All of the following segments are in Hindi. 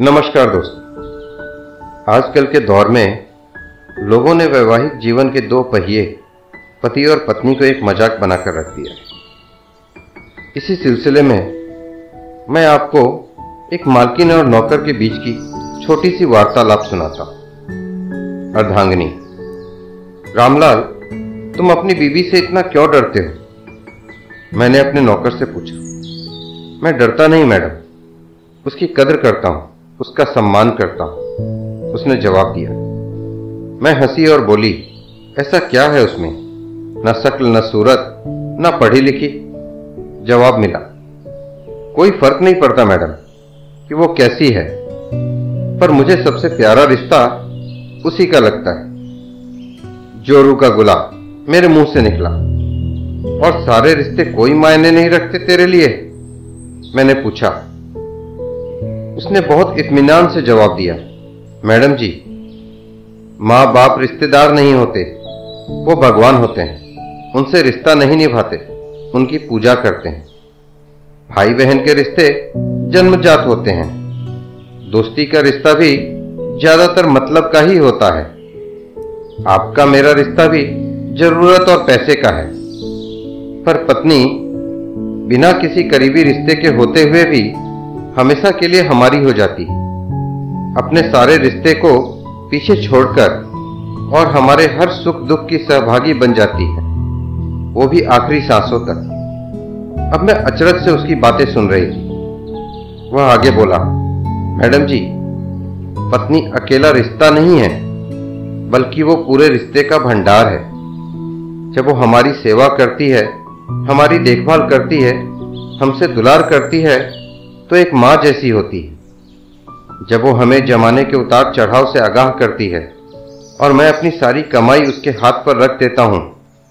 नमस्कार दोस्तों। आजकल के दौर में लोगों ने वैवाहिक जीवन के दो पहिए, पति और पत्नी को एक मज़ाक बनाकर रख दिया इसी सिलसिले में मैं आपको एक मालकिन और नौकर के बीच की छोटी सी वार्तालाप सुनाता। अर्धांगिनी, रामलाल, तुम अपनी बीवी से इतना क्यों डरते हो? मैंने अपने नौकर से पूछा। मैं डरता नहीं, मैडम। उसकी कदर करता हूँ। उसका सम्मान करता हूँ। उसने जवाब दिया, मैं हँसी और बोली, ऐसा क्या है उसमें? न शक्ल, न सूरत, न पढ़ी लिखी? जवाब मिला, कोई फ़र्क नहीं पड़ता मैडम, कि वो कैसी है, पर मुझे सबसे प्यारा रिश्ता उसी का लगता है। जोरू का गुलाब मेरे मुँह से निकला, और सारे रिश्ते कोई मायने नहीं रखते तेरे लिए? मैंने पूछा उसने बहुत इत्मीनान से जवाब दिया, मैडम जी माँ बाप रिश्तेदार नहीं होते, वो भगवान होते हैं, उनसे रिश्ता नहीं निभाते, उनकी पूजा करते हैं। भाई बहन के रिश्ते जन्मजात होते हैं, दोस्ती का रिश्ता भी ज़्यादातर मतलब का ही होता है। आपका मेरा रिश्ता भी ज़रूरत और पैसे का है, पर पत्नी बिना किसी करीबी रिश्ते के होते हुए भी हमेशा के लिए हमारी हो जाती है। अपने सारे रिश्ते को पीछे छोड़कर और हमारे हर सुख दुख की सहभागी बन जाती है। वो भी आखिरी सांसों तक। अब मैं अचरज से उसकी बातें सुन रही थी वह आगे बोला, मैडम जी, पत्नी अकेला रिश्ता नहीं है, बल्कि वो पूरे रिश्ते का भंडार है। जब वो हमारी सेवा करती है, हमारी देखभाल करती है, हमसे दुलार करती है तो एक माँ जैसी होती है, जब वो हमें जमाने के उतार चढ़ाव से आगाह करती है और मैं अपनी सारी कमाई उसके हाथ पर रख देता हूँ,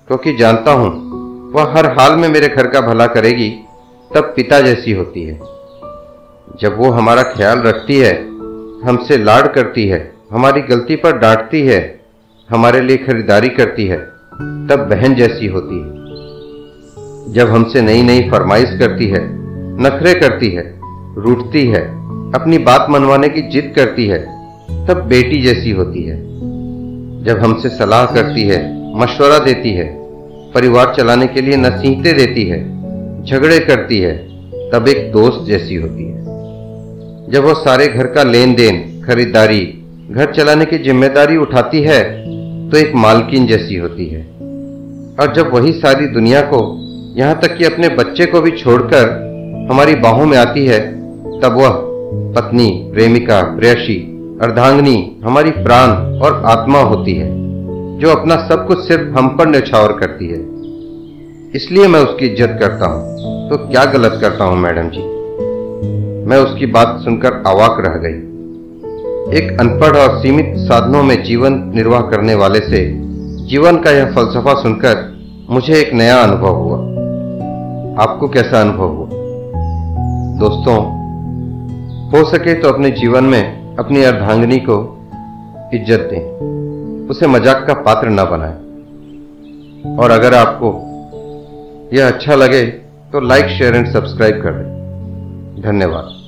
क्योंकि जानता हूँ वह हर हाल में मेरे घर का भला करेगी, तब पिता जैसी होती है। जब वो हमारा ख्याल रखती है, हमसे लाड करती है, हमारी गलती पर डांटती है, हमारे लिए खरीदारी करती है, तब बहन जैसी होती है। जब हमसे नई नई फरमाइश करती है, नखरे करती है रूठती है, अपनी बात मनवाने की जिद करती है, तब बेटी जैसी होती है। जब हमसे सलाह करती है, मशवरा देती है, परिवार चलाने के लिए नसीहतें देती है, झगड़े करती है, तब एक दोस्त जैसी होती है। जब वो सारे घर का लेन देन खरीदारी, घर चलाने की ज़िम्मेदारी उठाती है तो एक मालकिन जैसी होती है। और जब वही सारी दुनिया को, यहाँ तक कि अपने बच्चे को भी छोड़कर, हमारी बाहों में आती है तब वह पत्नी, प्रेमिका, प्रेयसी, अर्धांगनी, हमारी प्राण और आत्मा होती है, जो अपना सब कुछ सिर्फ़ हम पर निछावर करती है। इसलिए मैं उसकी इज़्ज़त करता हूँ। तो क्या गलत करता हूँ, मैडम जी? मैं उसकी बात सुनकर अवाक रह गई। एक अनपढ़ और सीमित साधनों में जीवन निर्वाह करने वाले से, जीवन का यह फलसफा सुनकर मुझे एक नया अनुभव हुआ। आपको कैसा अनुभव हुआ? दोस्तों हो सके तो अपने जीवन में अपनी अर्धांगिनी को इज़्ज़त दें। उसे मज़ाक का पात्र ना बनाएँ। और अगर आपको यह अच्छा लगे तो लाइक शेयर एंड सब्सक्राइब कर दें। धन्यवाद।